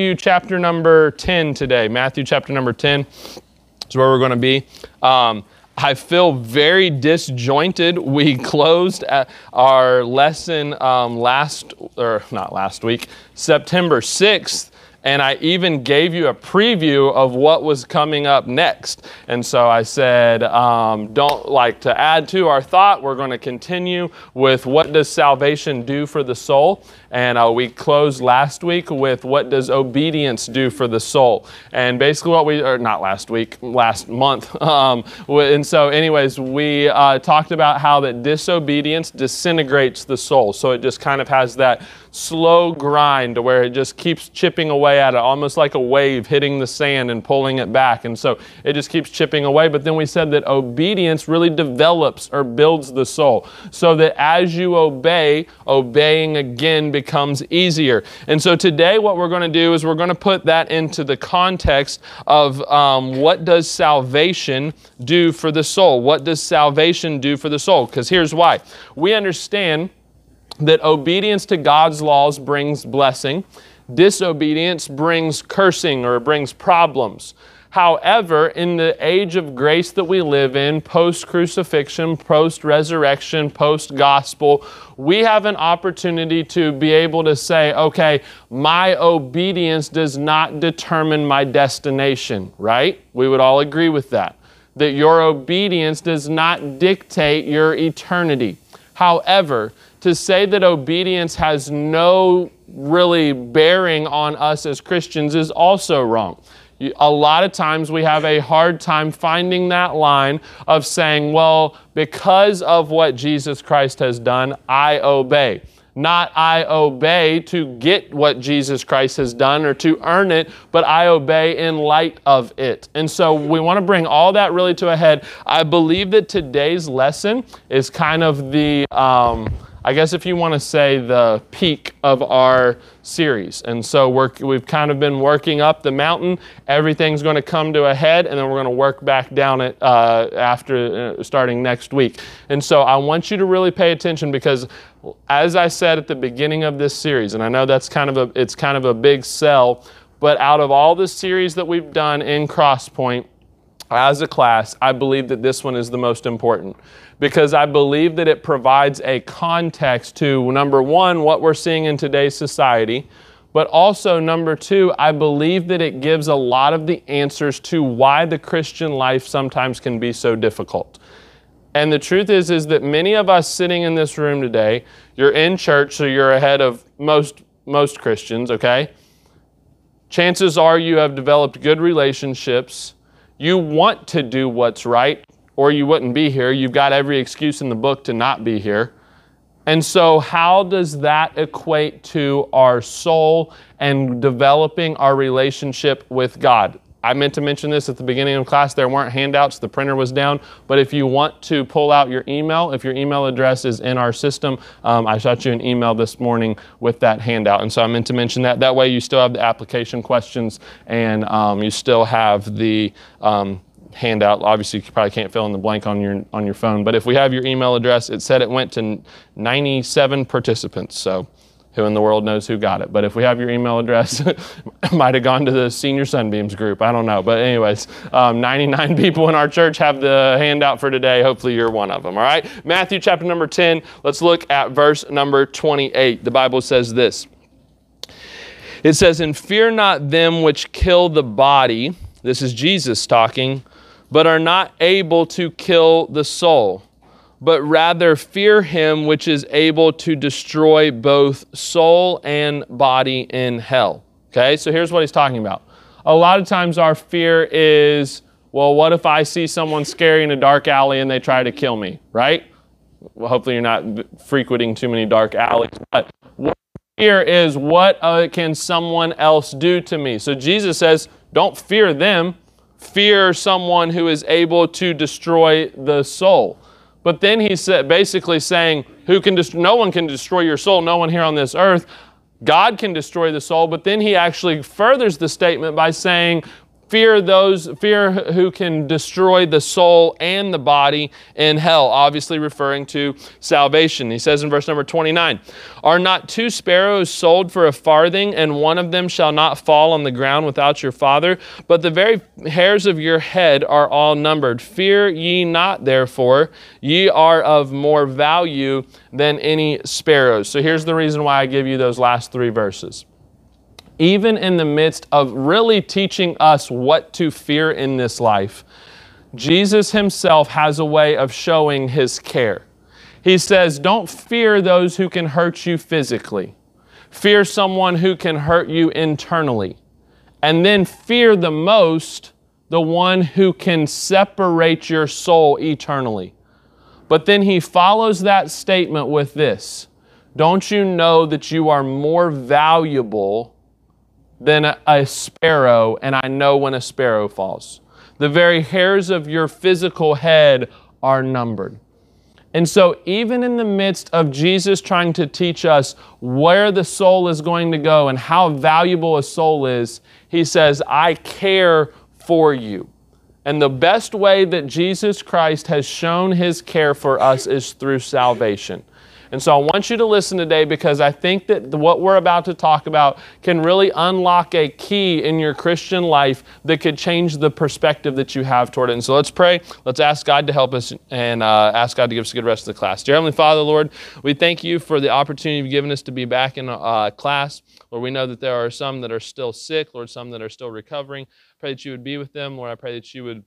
Matthew chapter number 10 today. Matthew chapter number 10 is where we're going to be. Um, I feel very disjointed. We closed our lesson um, last, or not last week, September 6th and I even gave you a preview of what was coming up next. And so I said, um, don't like to add to our thought. We're going to continue with what does salvation do for the soul. And uh, we closed last week with what does obedience do for the soul. And basically, what we, or not last week, last month. Um, and so, anyways, we uh, talked about how that disobedience disintegrates the soul. So it just kind of has that slow grind to where it just keeps chipping away at it, almost like a wave hitting the sand and pulling it back. And so it just keeps chipping away. But then we said that obedience really develops or builds the soul. So that as you obey, obeying again becomes easier. And so today, what we're going to do is we're going to put that into the context of um, what does salvation do for the soul? What does salvation do for the soul? Because here's why. We understand that obedience to God's laws brings blessing, disobedience brings cursing or brings problems. However, in the age of grace that we live in, post crucifixion, post resurrection, post gospel, we have an opportunity to be able to say, okay, my obedience does not determine my destination, right? We would all agree with that. That your obedience does not dictate your eternity. However, to say that obedience has no really bearing on us as Christians is also wrong. A lot of times we have a hard time finding that line of saying, well, because of what Jesus Christ has done, I obey. Not I obey to get what Jesus Christ has done or to earn it, but I obey in light of it. And so we want to bring all that really to a head. I believe that today's lesson is kind of the. Um, I guess if you want to say the peak of our series. And so we have kind of been working up the mountain. Everything's going to come to a head, and then we're going to work back down it uh, after uh, starting next week. And so I want you to really pay attention because, as I said at the beginning of this series, and I know that's kind of a it's kind of a big sell, but out of all the series that we've done in Crosspoint, as a class, I believe that this one is the most important because I believe that it provides a context to number one, what we're seeing in today's society, but also number two, I believe that it gives a lot of the answers to why the Christian life sometimes can be so difficult. And the truth is, is that many of us sitting in this room today, you're in church, so you're ahead of most most Christians, okay? Chances are you have developed good relationships you want to do what's right, or you wouldn't be here. You've got every excuse in the book to not be here. And so, how does that equate to our soul and developing our relationship with God? I meant to mention this at the beginning of class. There weren't handouts, the printer was down. But if you want to pull out your email, if your email address is in our system, um, I shot you an email this morning with that handout. And so I meant to mention that. That way you still have the application questions and um, you still have the um, handout. Obviously, you probably can't fill in the blank on your on your phone. But if we have your email address, it said it went to 97 participants. So who in the world knows who got it. But if we have your email address, might have gone to the Senior Sunbeams group. I don't know. But, anyways, um, 99 people in our church have the handout for today. Hopefully, you're one of them. All right? Matthew chapter number 10. Let's look at verse number 28. The Bible says this It says, And fear not them which kill the body. This is Jesus talking, but are not able to kill the soul but rather fear him which is able to destroy both soul and body in hell. Okay, so here's what he's talking about. A lot of times our fear is, well, what if I see someone scary in a dark alley and they try to kill me, right? Well, hopefully you're not frequenting too many dark alleys, but what Fear is what uh, can someone else do to me? So Jesus says, don't fear them. Fear someone who is able to destroy the soul. But then he said, basically saying, who can dest- no one can destroy your soul, no one here on this earth. God can destroy the soul, but then he actually furthers the statement by saying, fear those fear who can destroy the soul and the body in hell obviously referring to salvation. He says in verse number 29 are not two sparrows sold for a farthing and one of them shall not fall on the ground without your father? But the very hairs of your head are all numbered. Fear ye not therefore. Ye are of more value than any sparrows. So here's the reason why i give you those last three verses even in the midst of really teaching us what to fear in this life, Jesus himself has a way of showing his care. He says, Don't fear those who can hurt you physically, fear someone who can hurt you internally, and then fear the most the one who can separate your soul eternally. But then he follows that statement with this Don't you know that you are more valuable? Than a, sparrow, and I know when a sparrow falls. The very hairs of your physical head are numbered. And so, even in the midst of Jesus trying to teach us where the soul is going to go and how valuable a soul is, he says, I care for you. And the best way that Jesus Christ has shown his care for us is through salvation. And so I want you to listen today because I think that what we're about to talk about can really unlock a key in your Christian life that could change the perspective that you have toward it. And so let's pray. Let's ask God to help us and uh, ask God to give us a good rest of the class. Dear Heavenly Father, Lord, we thank you for the opportunity you've given us to be back in uh, class. Lord, we know that there are some that are still sick, Lord, some that are still recovering. Pray that you would be with them. Lord, I pray that you would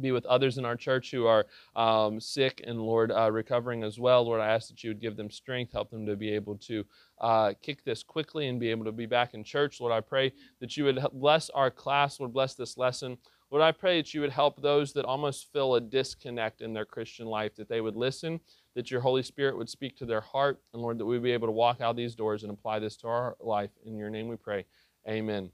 be with others in our church who are um, sick and, Lord, uh, recovering as well. Lord, I ask that you would give them strength, help them to be able to uh, kick this quickly and be able to be back in church. Lord, I pray that you would bless our class, Lord, bless this lesson. Lord, I pray that you would help those that almost feel a disconnect in their Christian life, that they would listen, that your Holy Spirit would speak to their heart, and Lord, that we be able to walk out these doors and apply this to our life. In your name we pray. Amen.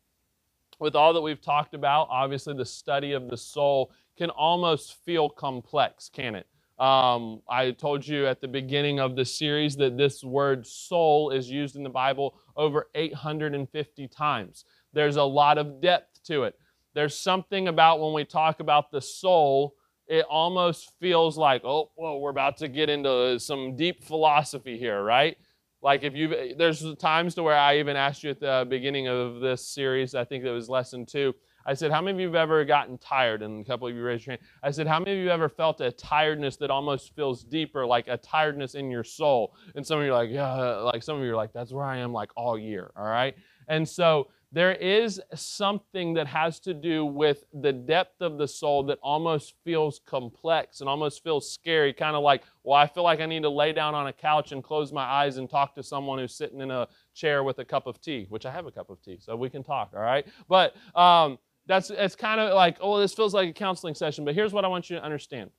With all that we've talked about, obviously the study of the soul can almost feel complex, can it? Um, I told you at the beginning of the series that this word soul is used in the Bible over 850 times. There's a lot of depth to it. There's something about when we talk about the soul, it almost feels like, oh, well, we're about to get into some deep philosophy here, right? Like if you, there's times to where I even asked you at the beginning of this series, I think it was lesson two, I said, How many of you have ever gotten tired? And a couple of you raised your hand. I said, How many of you ever felt a tiredness that almost feels deeper, like a tiredness in your soul? And some of you are like, Yeah, like some of you are like, That's where I am like all year, all right? And so there is something that has to do with the depth of the soul that almost feels complex and almost feels scary, kind of like, well, I feel like I need to lay down on a couch and close my eyes and talk to someone who's sitting in a chair with a cup of tea, which I have a cup of tea, so we can talk, all right? But um, that's it's kind of like, oh, this feels like a counseling session, but here's what I want you to understand.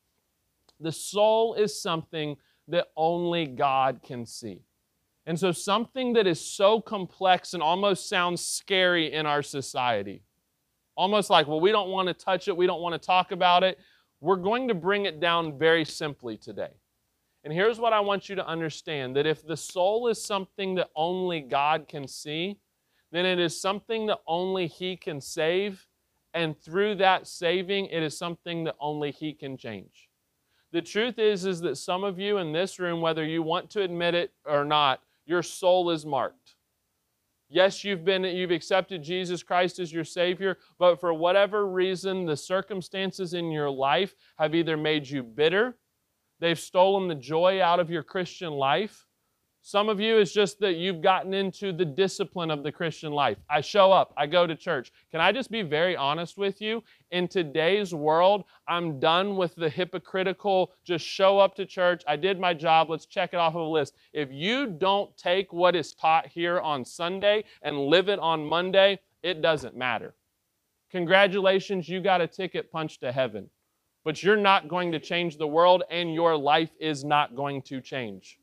The soul is something that only God can see. And so something that is so complex and almost sounds scary in our society. Almost like, well, we don't want to touch it, we don't want to talk about it. We're going to bring it down very simply today. And here's what I want you to understand that if the soul is something that only God can see, then it is something that only He can save, and through that saving, it is something that only He can change. The truth is, is that some of you in this room, whether you want to admit it or not, your soul is marked. Yes, you've been you've accepted Jesus Christ as your savior, but for whatever reason the circumstances in your life have either made you bitter, they've stolen the joy out of your Christian life, some of you is just that you've gotten into the discipline of the Christian life. I show up, I go to church. Can I just be very honest with you? In today's world, I'm done with the hypocritical, just show up to church, I did my job, let's check it off of a list. If you don't take what is taught here on Sunday and live it on Monday, it doesn't matter. Congratulations, you got a ticket punched to heaven. But you're not going to change the world, and your life is not going to change.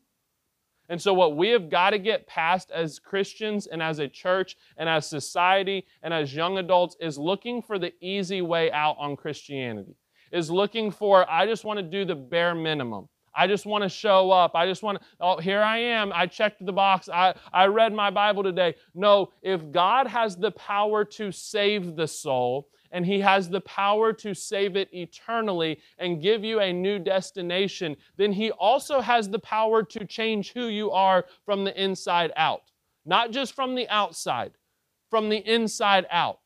And so, what we have got to get past as Christians and as a church and as society and as young adults is looking for the easy way out on Christianity, is looking for, I just want to do the bare minimum. I just want to show up. I just want to, oh, here I am. I checked the box. I, I read my Bible today. No, if God has the power to save the soul, and He has the power to save it eternally and give you a new destination, then He also has the power to change who you are from the inside out. Not just from the outside, from the inside out.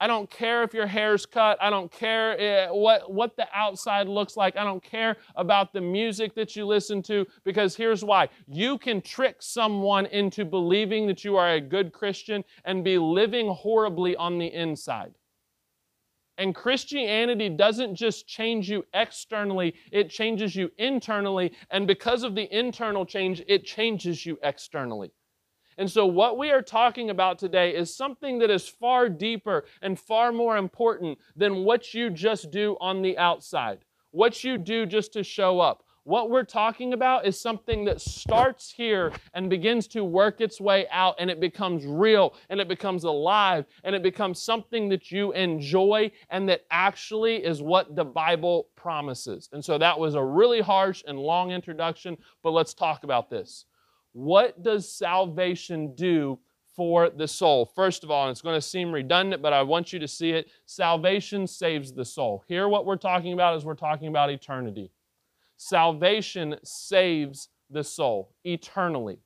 I don't care if your hair's cut. I don't care eh, what, what the outside looks like. I don't care about the music that you listen to because here's why. You can trick someone into believing that you are a good Christian and be living horribly on the inside. And Christianity doesn't just change you externally, it changes you internally. And because of the internal change, it changes you externally. And so, what we are talking about today is something that is far deeper and far more important than what you just do on the outside, what you do just to show up. What we're talking about is something that starts here and begins to work its way out, and it becomes real, and it becomes alive, and it becomes something that you enjoy, and that actually is what the Bible promises. And so that was a really harsh and long introduction, but let's talk about this. What does salvation do for the soul. First of all, and it's going to seem redundant, but I want you to see it salvation saves the soul. Here, what we're talking about is we're talking about eternity. Salvation saves the soul eternally.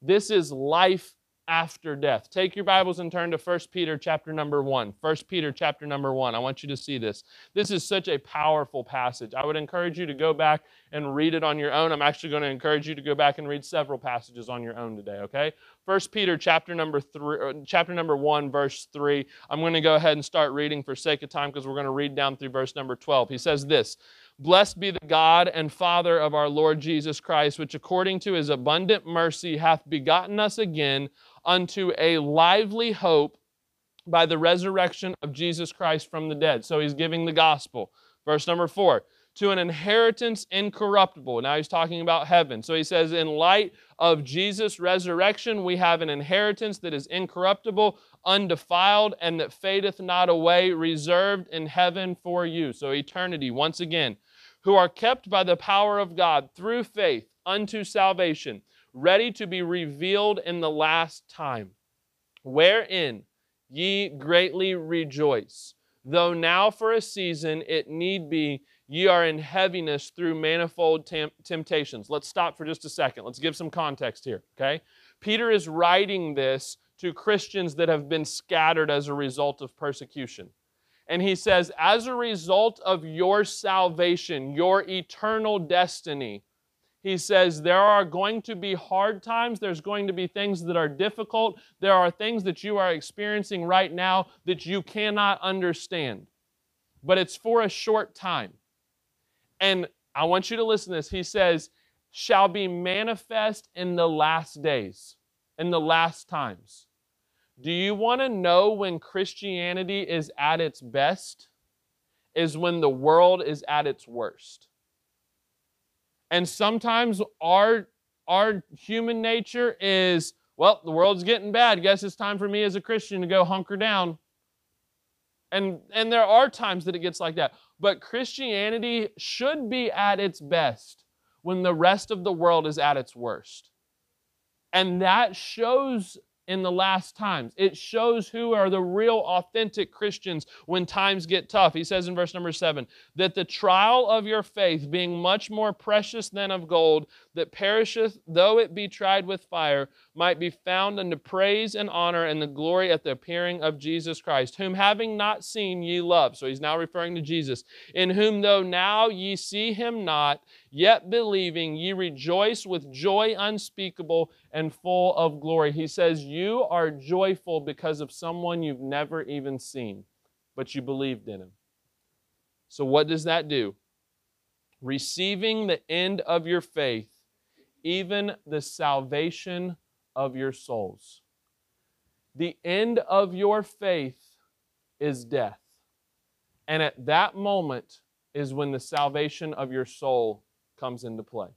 This is life after death. Take your Bibles and turn to 1 Peter chapter number 1. 1 Peter chapter number 1. I want you to see this. This is such a powerful passage. I would encourage you to go back and read it on your own. I'm actually going to encourage you to go back and read several passages on your own today, okay? 1 Peter chapter number 3 uh, chapter number 1 verse 3. I'm going to go ahead and start reading for sake of time because we're going to read down through verse number 12. He says this, Blessed be the God and Father of our Lord Jesus Christ, which according to his abundant mercy hath begotten us again unto a lively hope by the resurrection of Jesus Christ from the dead. So he's giving the gospel. Verse number four, to an inheritance incorruptible. Now he's talking about heaven. So he says, in light of Jesus' resurrection, we have an inheritance that is incorruptible, undefiled, and that fadeth not away, reserved in heaven for you. So eternity, once again who are kept by the power of God through faith unto salvation, ready to be revealed in the last time, wherein ye greatly rejoice. Though now for a season it need be, ye are in heaviness through manifold tem- temptations. Let's stop for just a second. Let's give some context here, okay? Peter is writing this to Christians that have been scattered as a result of persecution. And he says, as a result of your salvation, your eternal destiny, he says, there are going to be hard times. There's going to be things that are difficult. There are things that you are experiencing right now that you cannot understand. But it's for a short time. And I want you to listen to this. He says, shall be manifest in the last days, in the last times. Do you want to know when Christianity is at its best? Is when the world is at its worst. And sometimes our, our human nature is, well, the world's getting bad. Guess it's time for me as a Christian to go hunker down. And, and there are times that it gets like that. But Christianity should be at its best when the rest of the world is at its worst. And that shows in the last times. It shows who are the real authentic Christians when times get tough. He says in verse number seven, that the trial of your faith, being much more precious than of gold, that perisheth though it be tried with fire, might be found unto praise and honor and the glory at the appearing of Jesus Christ, whom having not seen ye love. So he's now referring to Jesus, in whom though now ye see him not, yet believing ye rejoice with joy unspeakable and full of glory. He says, You are joyful because of someone you've never even seen, but you believed in him. So, what does that do? Receiving the end of your faith, even the salvation of your souls. The end of your faith is death. And at that moment is when the salvation of your soul comes into play.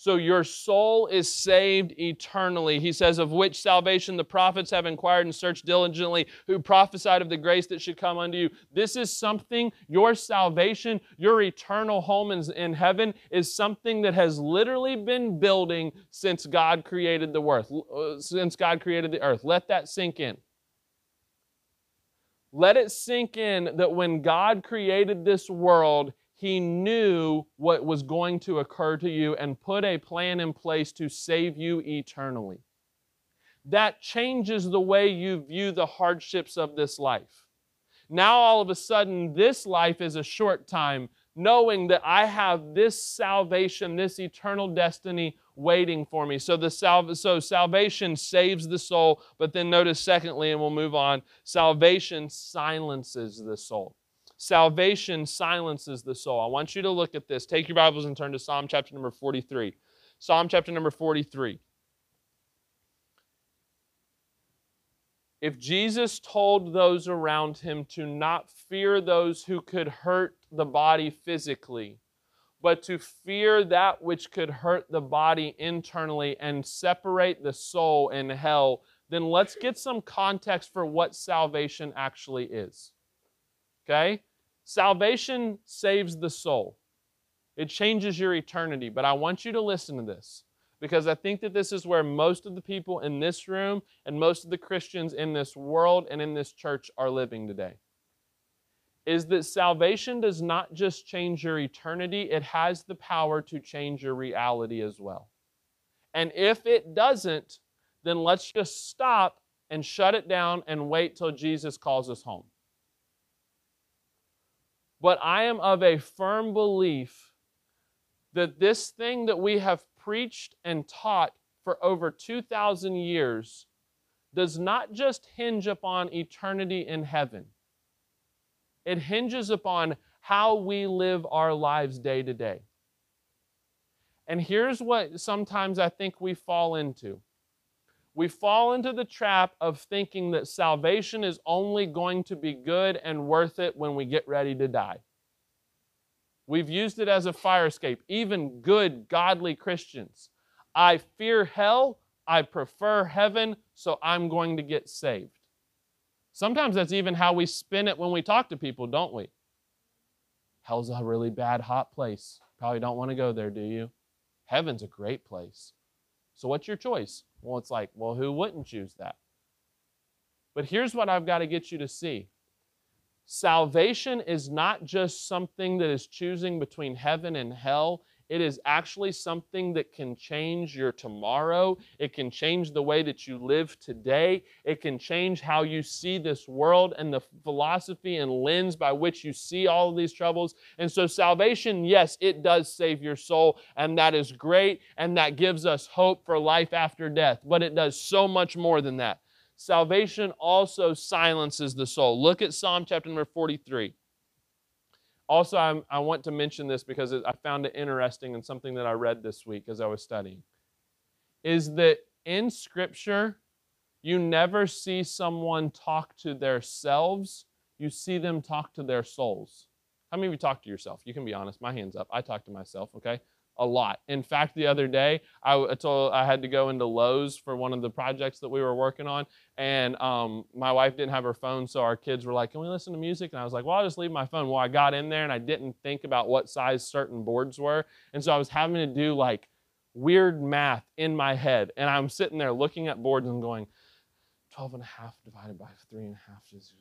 So your soul is saved eternally. He says, Of which salvation the prophets have inquired and searched diligently, who prophesied of the grace that should come unto you. This is something, your salvation, your eternal home in, in heaven, is something that has literally been building since God created the earth. Uh, since God created the earth. Let that sink in. Let it sink in that when God created this world, he knew what was going to occur to you and put a plan in place to save you eternally. That changes the way you view the hardships of this life. Now, all of a sudden, this life is a short time, knowing that I have this salvation, this eternal destiny waiting for me. So, the sal- so salvation saves the soul, but then notice, secondly, and we'll move on salvation silences the soul. Salvation silences the soul. I want you to look at this. Take your Bibles and turn to Psalm chapter number 43. Psalm chapter number 43. If Jesus told those around him to not fear those who could hurt the body physically, but to fear that which could hurt the body internally and separate the soul in hell, then let's get some context for what salvation actually is. Okay? Salvation saves the soul, it changes your eternity. But I want you to listen to this because I think that this is where most of the people in this room and most of the Christians in this world and in this church are living today. Is that salvation does not just change your eternity, it has the power to change your reality as well. And if it doesn't, then let's just stop and shut it down and wait till Jesus calls us home. But I am of a firm belief that this thing that we have preached and taught for over 2,000 years does not just hinge upon eternity in heaven, it hinges upon how we live our lives day to day. And here's what sometimes I think we fall into we fall into the trap of thinking that salvation is only going to be good and worth it when we get ready to die. We've used it as a fire escape, even good, godly Christians. I fear hell, I prefer heaven, so I'm going to get saved. Sometimes that's even how we spin it when we talk to people, don't we? Hell's a really bad, hot place. Probably don't want to go there, do you? Heaven's a great place. So what's your choice? Well, it's like, well, who wouldn't choose that? But here's what I've got to get you to see salvation is not just something that is choosing between heaven and hell. It is actually something that can change your tomorrow. It can change the way that you live today. It can change how you see this world and the philosophy and lens by which you see all of these troubles. And so, salvation, yes, it does save your soul, and that is great, and that gives us hope for life after death. But it does so much more than that. Salvation also silences the soul. Look at Psalm chapter number 43. Also, I'm, i want to mention this because I found it interesting and something that I read this week as I was studying. Is that in Scripture, you never see someone talk to themselves, you see them talk to their souls. How many of you talk to yourself? You can be honest. My hand's up. I talk to myself, okay? A lot. In fact, the other day, I told I had to go into Lowe's for one of the projects that we were working on, and um, my wife didn't have her phone, so our kids were like, "Can we listen to music?" And I was like, "Well, I'll just leave my phone." Well, I got in there and I didn't think about what size certain boards were, and so I was having to do like weird math in my head, and I'm sitting there looking at boards and going, 12 and a half divided by three and a half is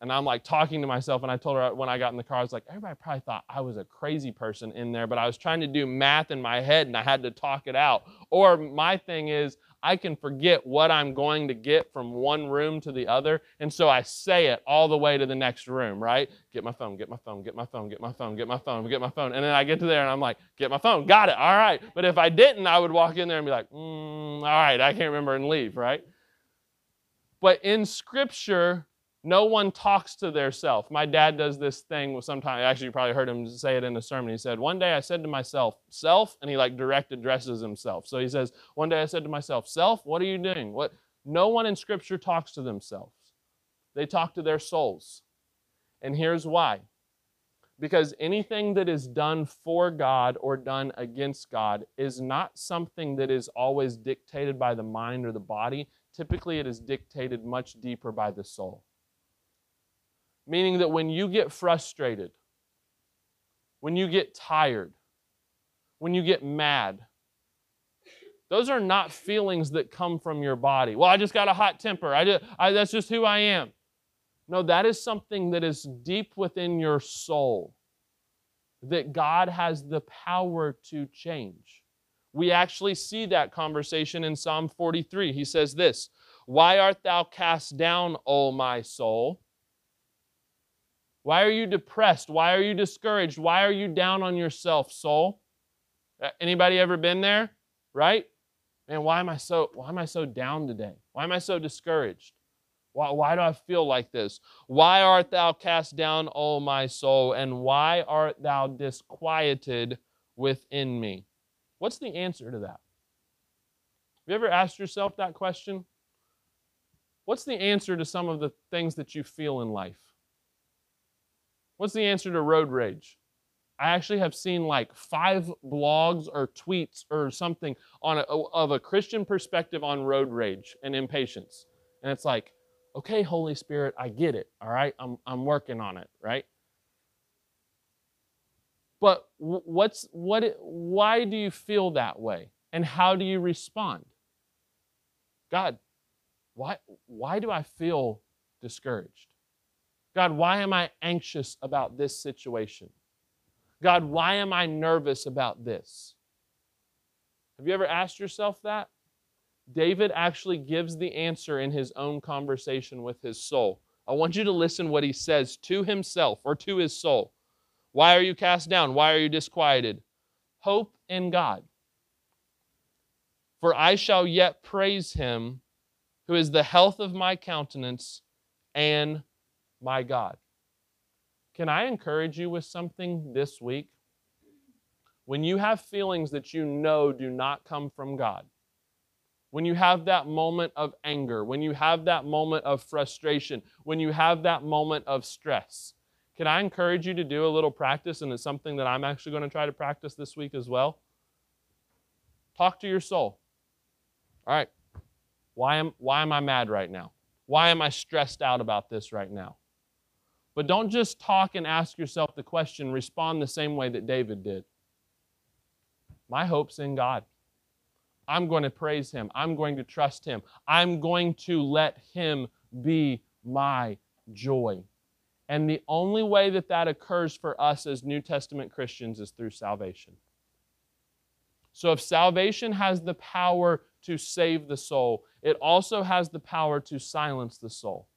and I'm like talking to myself. And I told her when I got in the car, I was like, everybody probably thought I was a crazy person in there, but I was trying to do math in my head and I had to talk it out. Or my thing is, I can forget what I'm going to get from one room to the other. And so I say it all the way to the next room, right? Get my phone, get my phone, get my phone, get my phone, get my phone, get my phone. And then I get to there and I'm like, get my phone, got it, all right. But if I didn't, I would walk in there and be like, mm, all right, I can't remember and leave, right? But in Scripture, no one talks to their self. My dad does this thing sometimes. Actually, you probably heard him say it in a sermon. He said, One day I said to myself, Self, and he like direct addresses himself. So he says, One day I said to myself, Self, what are you doing? What? No one in Scripture talks to themselves, they talk to their souls. And here's why Because anything that is done for God or done against God is not something that is always dictated by the mind or the body. Typically, it is dictated much deeper by the soul. Meaning that when you get frustrated, when you get tired, when you get mad, those are not feelings that come from your body. Well, I just got a hot temper. I just, I, that's just who I am. No, that is something that is deep within your soul that God has the power to change. We actually see that conversation in Psalm 43. He says this Why art thou cast down, O my soul? Why are you depressed? Why are you discouraged? Why are you down on yourself, soul? Uh, anybody ever been there? Right? Man, why am I so why am I so down today? Why am I so discouraged? Why, why do I feel like this? Why art thou cast down, O my soul? And why art thou disquieted within me? What's the answer to that? Have you ever asked yourself that question? What's the answer to some of the things that you feel in life? What's the answer to road rage? I actually have seen like five blogs or tweets or something on a, of a Christian perspective on road rage and impatience. And it's like, okay, Holy Spirit, I get it. All right, I'm, I'm working on it, right? But what's what? Why do you feel that way, and how do you respond? God, why why do I feel discouraged? God, why am I anxious about this situation? God, why am I nervous about this? Have you ever asked yourself that? David actually gives the answer in his own conversation with his soul. I want you to listen what he says to himself or to his soul. Why are you cast down? Why are you disquieted? Hope in God. For I shall yet praise him who is the health of my countenance and my God. Can I encourage you with something this week? When you have feelings that you know do not come from God, when you have that moment of anger, when you have that moment of frustration, when you have that moment of stress, can I encourage you to do a little practice? And it's something that I'm actually going to try to practice this week as well. Talk to your soul. All right, why am, why am I mad right now? Why am I stressed out about this right now? But don't just talk and ask yourself the question, respond the same way that David did. My hope's in God. I'm going to praise Him. I'm going to trust Him. I'm going to let Him be my joy. And the only way that that occurs for us as New Testament Christians is through salvation. So if salvation has the power to save the soul, it also has the power to silence the soul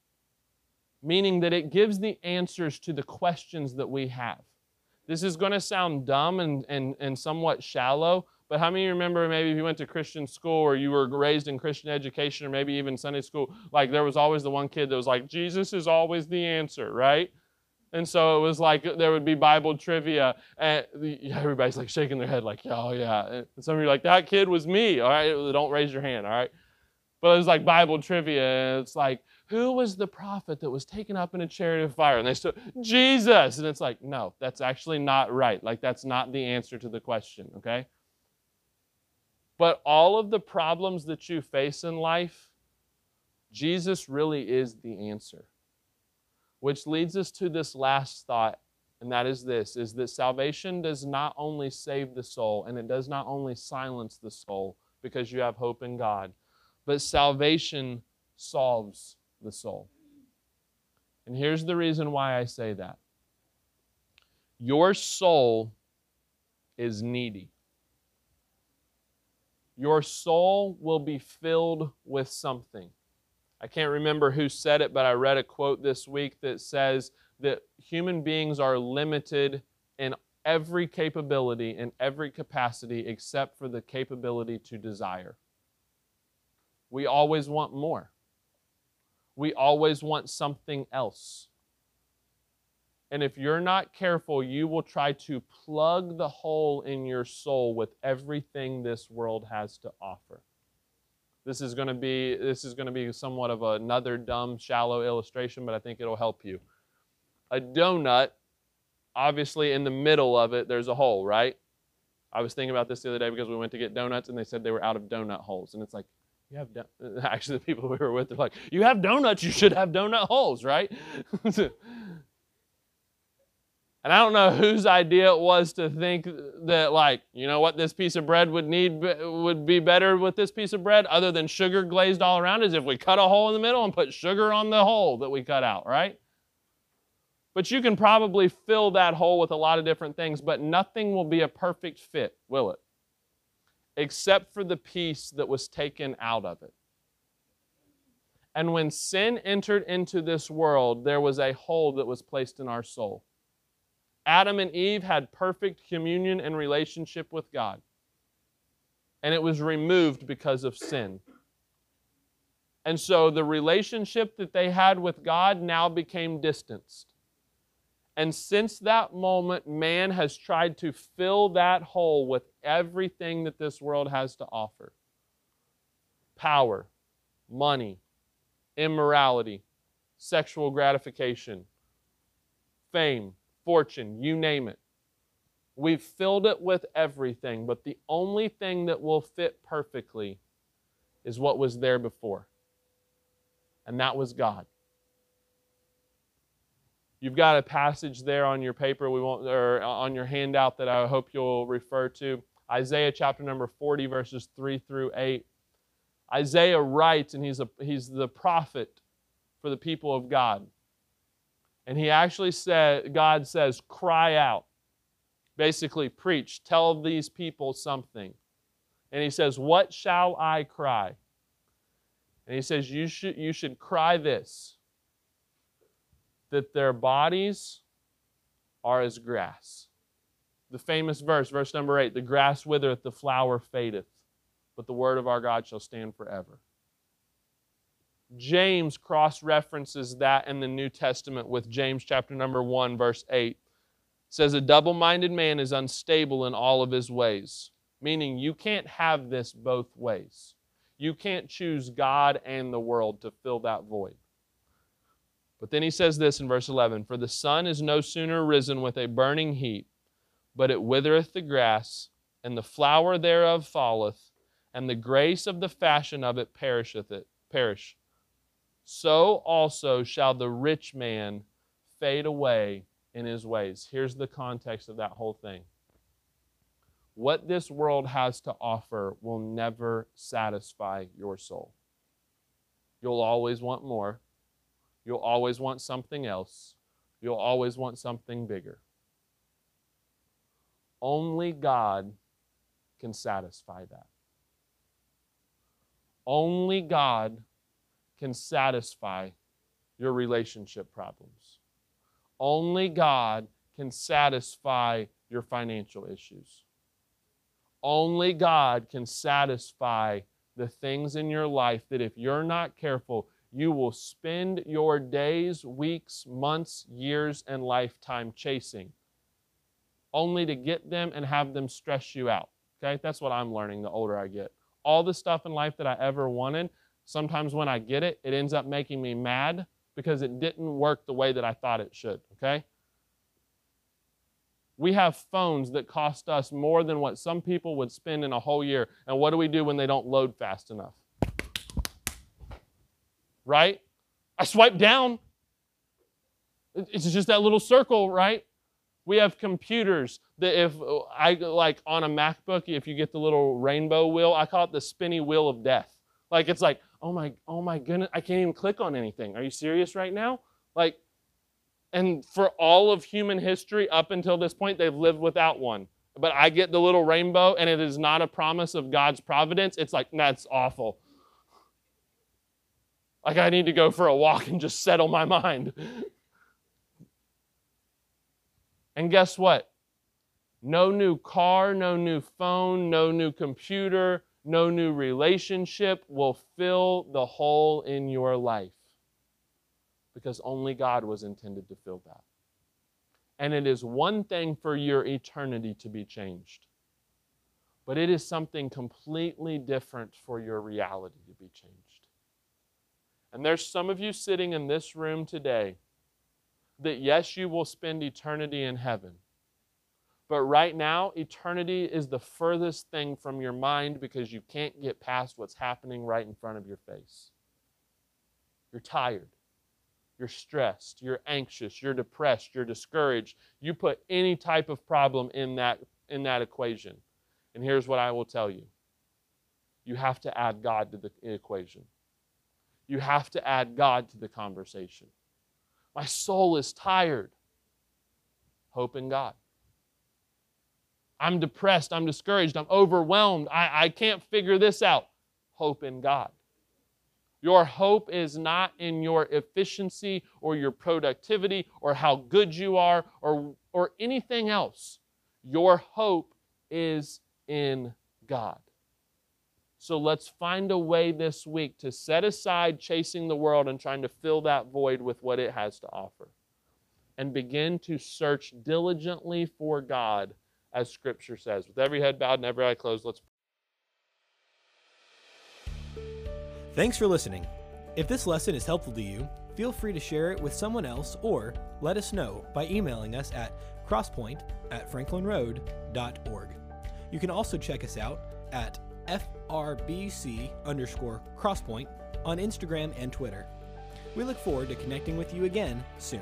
meaning that it gives the answers to the questions that we have. This is going to sound dumb and, and, and somewhat shallow, but how many of you remember maybe if you went to Christian school or you were raised in Christian education or maybe even Sunday school, like there was always the one kid that was like, Jesus is always the answer, right? And so it was like there would be Bible trivia, and everybody's like shaking their head, like, oh yeah. And some of you are like, that kid was me. All right, don't raise your hand. All right, but it was like Bible trivia, and it's like, who was the prophet that was taken up in a chariot of fire? And they said, Jesus. And it's like, no, that's actually not right. Like, that's not the answer to the question, okay? But all of the problems that you face in life, Jesus really is the answer. Which leads us to this last thought, and that is this is that salvation does not only save the soul, and it does not only silence the soul because you have hope in God, but salvation solves the soul. And here's the reason why I say that your soul is needy. Your soul will be filled with something. I can't remember who said it, but I read a quote this week that says that human beings are limited in every capability, in every capacity, except for the capability to desire. We always want more we always want something else. And if you're not careful, you will try to plug the hole in your soul with everything this world has to offer. This is going to be this is going to be somewhat of another dumb, shallow illustration, but I think it'll help you. A donut obviously in the middle of it, there's a hole, right? I was thinking about this the other day because we went to get donuts and they said they were out of donut holes. And it's like, you have, don-. actually, the people we were with, they're like, you have donuts, you should have donut holes, right? And I don't know whose idea it was to think that, like, you know what, this piece of bread would need would be better with this piece of bread, other than sugar glazed all around, is if we cut a hole in the middle and put sugar on the hole that we cut out, right? But you can probably fill that hole with a lot of different things, but nothing will be a perfect fit, will it? Except for the peace that was taken out of it. And when sin entered into this world, there was a hole that was placed in our soul. Adam and Eve had perfect communion and relationship with God. And it was removed because of sin. And so the relationship that they had with God now became distanced. And since that moment, man has tried to fill that hole with everything that this world has to offer power, money, immorality, sexual gratification, fame, fortune, you name it. We've filled it with everything, but the only thing that will fit perfectly is what was there before, and that was God. You've got a passage there on your paper we won't or on your handout that I hope you'll refer to. Isaiah chapter number 40 verses 3 through 8. Isaiah writes and he's a he's the prophet for the people of God. And he actually said, God says, cry out. Basically, preach, tell these people something. And he says, What shall I cry? And he says, You should, you should cry this that their bodies are as grass. The famous verse, verse number eight the grass withereth, the flower fadeth, but the word of our God shall stand forever. James cross references that in the New Testament with James chapter number 1 verse 8. It says a double-minded man is unstable in all of his ways, meaning you can't have this both ways. You can't choose God and the world to fill that void. But then he says this in verse 11 For the sun is no sooner risen with a burning heat, but it withereth the grass, and the flower thereof falleth, and the grace of the fashion of it perisheth it perish so also shall the rich man fade away in his ways. Here's the context of that whole thing. What this world has to offer will never satisfy your soul. You'll always want more. You'll always want something else. You'll always want something bigger. Only God can satisfy that. Only God can satisfy your relationship problems. Only God can satisfy your financial issues. Only God can satisfy the things in your life that if you're not careful, you will spend your days, weeks, months, years, and lifetime chasing, only to get them and have them stress you out. Okay? That's what I'm learning the older I get. All the stuff in life that I ever wanted, Sometimes when I get it, it ends up making me mad because it didn't work the way that I thought it should, okay? We have phones that cost us more than what some people would spend in a whole year. And what do we do when they don't load fast enough? Right? I swipe down. It's just that little circle, right? We have computers that if uh, I like on a MacBook, if you get the little rainbow wheel, I call it the spinny wheel of death. Like it's like, oh my, oh my goodness, I can't even click on anything. Are you serious right now? Like, and for all of human history up until this point, they've lived without one. But I get the little rainbow, and it is not a promise of God's providence. It's like, that's awful. Like, I need to go for a walk and just settle my mind. and guess what? No new car, no new phone, no new computer, no new relationship will fill the hole in your life because only God was intended to fill that. And it is one thing for your eternity to be changed, but it is something completely different for your reality to be changed. And there's some of you sitting in this room today that yes, you will spend eternity in heaven. But right now, eternity is the furthest thing from your mind because you can't get past what's happening right in front of your face. You're tired. You're stressed. You're anxious. You're depressed. You're discouraged. You put any type of problem in that, in that equation. And here's what I will tell you you have to add God to the equation. You have to add God to the conversation. My soul is tired. Hope in God. I'm depressed. I'm discouraged. I'm overwhelmed. I, I can't figure this out. Hope in God. Your hope is not in your efficiency or your productivity or how good you are or, or anything else. Your hope is in God. So let's find a way this week to set aside chasing the world and trying to fill that void with what it has to offer. And begin to search diligently for God as Scripture says. With every head bowed and every eye closed, let's Thanks for listening. If this lesson is helpful to you, feel free to share it with someone else or let us know by emailing us at crosspoint at franklinroad.org. You can also check us out at FRBC underscore crosspoint on Instagram and Twitter. We look forward to connecting with you again soon.